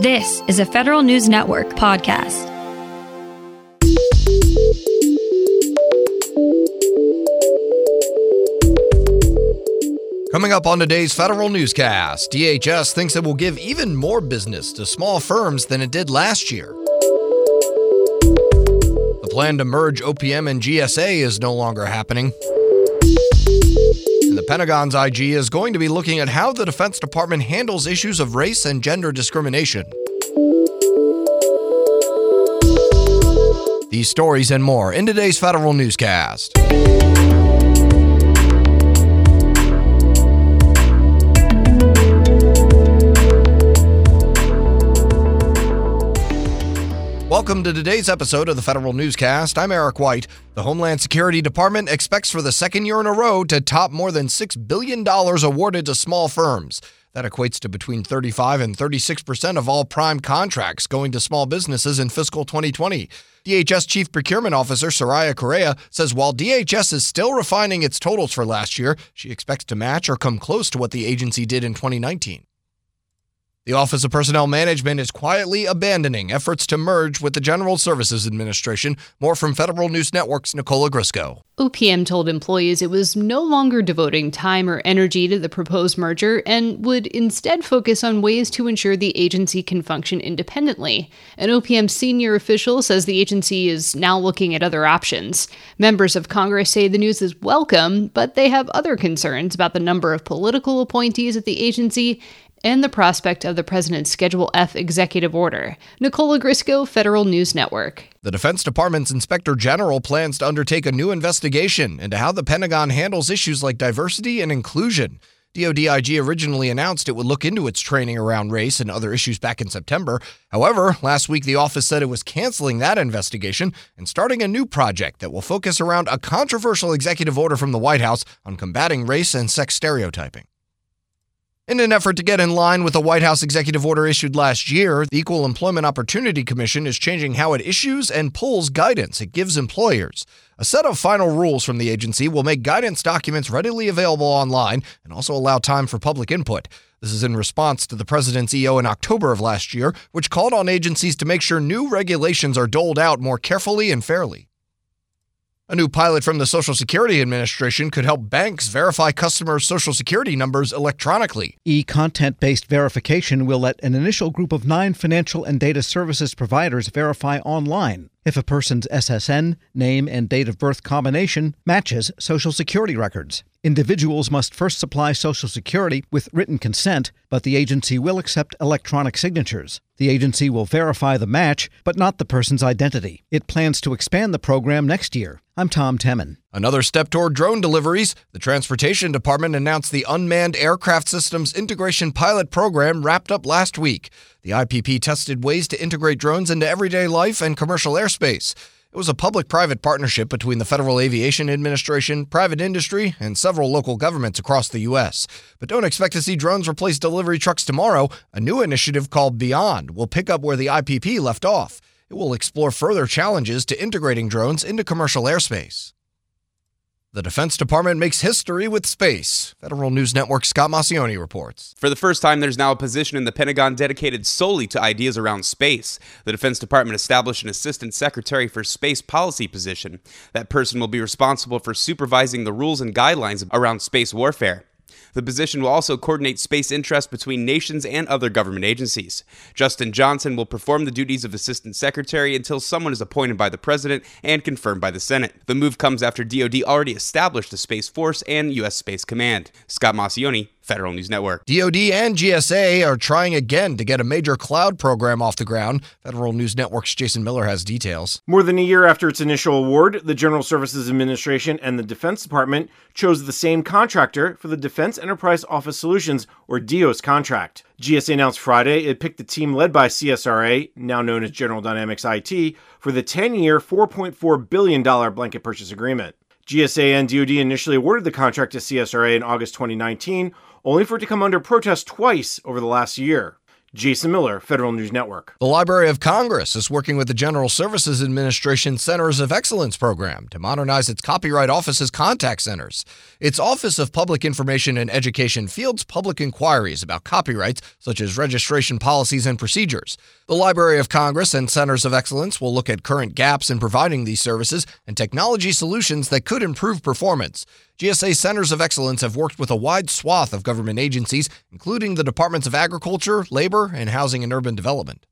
This is a Federal News Network podcast. Coming up on today's federal newscast, DHS thinks it will give even more business to small firms than it did last year. The plan to merge OPM and GSA is no longer happening. Pentagon's IG is going to be looking at how the Defense Department handles issues of race and gender discrimination. These stories and more in today's federal newscast. Welcome to today's episode of the Federal Newscast. I'm Eric White. The Homeland Security Department expects for the second year in a row to top more than $6 billion awarded to small firms. That equates to between 35 and 36 percent of all prime contracts going to small businesses in fiscal 2020. DHS Chief Procurement Officer Soraya Correa says while DHS is still refining its totals for last year, she expects to match or come close to what the agency did in 2019. The Office of Personnel Management is quietly abandoning efforts to merge with the General Services Administration. More from Federal News Network's Nicole Ogrysko. OPM told employees it was no longer devoting time or energy to the proposed merger and would instead focus on ways to ensure the agency can function independently. An OPM senior official says the agency is now looking at other options. Members of Congress say the news is welcome, but they have other concerns about the number of political appointees at the agency and the prospect of the president's Schedule F executive order. Nicole Ogrysko, Federal News Network. The Defense Department's Inspector General plans to undertake a new investigation into how the Pentagon handles issues like diversity and inclusion. DoDIG originally announced it would look into its training around race and other issues back in September. However, last week the office said it was canceling that investigation and starting a new project that will focus around a controversial executive order from the White House on combating race and sex stereotyping. In an effort to get in line with a White House executive order issued last year, the Equal Employment Opportunity Commission is changing how it issues and pulls guidance it gives employers. A set of final rules from the agency will make guidance documents readily available online and also allow time for public input. This is in response to the president's EO in October of last year, which called on agencies to make sure new regulations are doled out more carefully and fairly. A new pilot from the Social Security Administration could help banks verify customers' Social Security numbers electronically. E content based verification will let an initial group of nine financial and data services providers verify online if a person's SSN, name, and date of birth combination matches Social Security records. Individuals must first supply Social Security with written consent, but the agency will accept electronic signatures. The agency will verify the match, but not the person's identity. It plans to expand the program next year. I'm Tom Temin. Another step toward drone deliveries. The Transportation Department announced the Unmanned Aircraft Systems Integration Pilot Program wrapped up last week. The IPP tested ways to integrate drones into everyday life and commercial airspace. It was a public private partnership between the Federal Aviation Administration, private industry, and several local governments across the U.S. But don't expect to see drones replace delivery trucks tomorrow. A new initiative called Beyond will pick up where the IPP left off. It will explore further challenges to integrating drones into commercial airspace. The Defense Department makes history with space. Federal News Network Scott Maucione reports. For the first time, there's now a position in the Pentagon dedicated solely to ideas around space. The Defense Department established an Assistant Secretary for Space Policy position. That person will be responsible for supervising the rules and guidelines around space warfare. The position will also coordinate space interests between nations and other government agencies. Justin Johnson will perform the duties of Assistant Secretary until someone is appointed by the President and confirmed by the Senate. The move comes after DoD already established the Space Force and U.S. Space Command. Scott Maucione, Federal News Network. DoD and GSA are trying again to get a major cloud program off the ground. Federal News Network's Jason Miller has details. More than a year after its initial award, the General Services Administration and the Defense Department chose the same contractor for the Defense Enterprise Office Solutions, or DEOS, contract. GSA announced Friday it picked the team led by CSRA, now known as General Dynamics IT, for the 10 year, $4.4 billion blanket purchase agreement. GSA and DoD initially awarded the contract to CSRA in August 2019, only for it to come under protest twice over the last year. Jason Miller, Federal News Network. The Library of Congress is working with the General Services Administration Centers of Excellence program to modernize its Copyright Office's contact centers. Its Office of Public Information and Education fields public inquiries about copyrights, such as registration policies and procedures. The Library of Congress and Centers of Excellence will look at current gaps in providing these services and technology solutions that could improve performance. GSA Centers of Excellence have worked with a wide swath of government agencies, including the Departments of Agriculture, Labor, and Housing and Urban Development.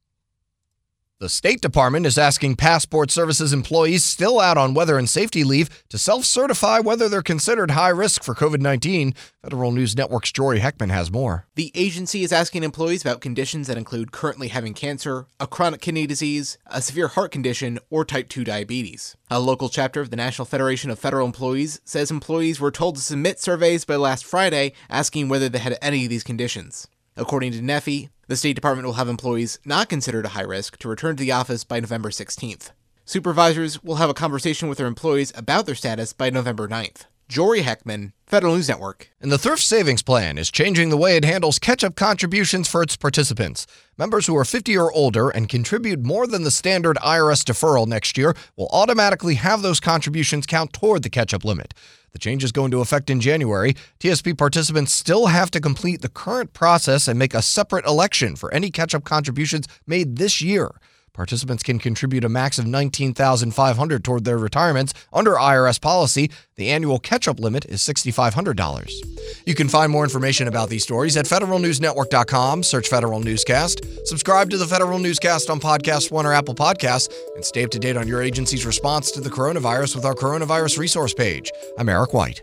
The State Department is asking Passport Services employees still out on weather and safety leave to self certify whether they're considered high risk for COVID 19. Federal News Network's Jory Heckman has more. The agency is asking employees about conditions that include currently having cancer, a chronic kidney disease, a severe heart condition, or type 2 diabetes. A local chapter of the National Federation of Federal Employees says employees were told to submit surveys by last Friday asking whether they had any of these conditions. According to NFFE, the State Department will have employees not considered a high risk to return to the office by November 16th. Supervisors will have a conversation with their employees about their status by November 9th. Jory Heckman, Federal News Network. And the Thrift Savings Plan is changing the way it handles catch up contributions for its participants. Members who are 50 or older and contribute more than the standard IRS deferral next year will automatically have those contributions count toward the catch up limit. The changes go into effect in January. TSP participants still have to complete the current process and make a separate election for any catch up contributions made this year. Participants can contribute a max of 19,500 toward their retirements under IRS policy. The annual catch-up limit is $6,500. You can find more information about these stories at federalnewsnetwork.com. Search Federal Newscast. Subscribe to the Federal Newscast on Podcast One or Apple Podcasts, and stay up to date on your agency's response to the coronavirus with our coronavirus resource page. I'm Eric White.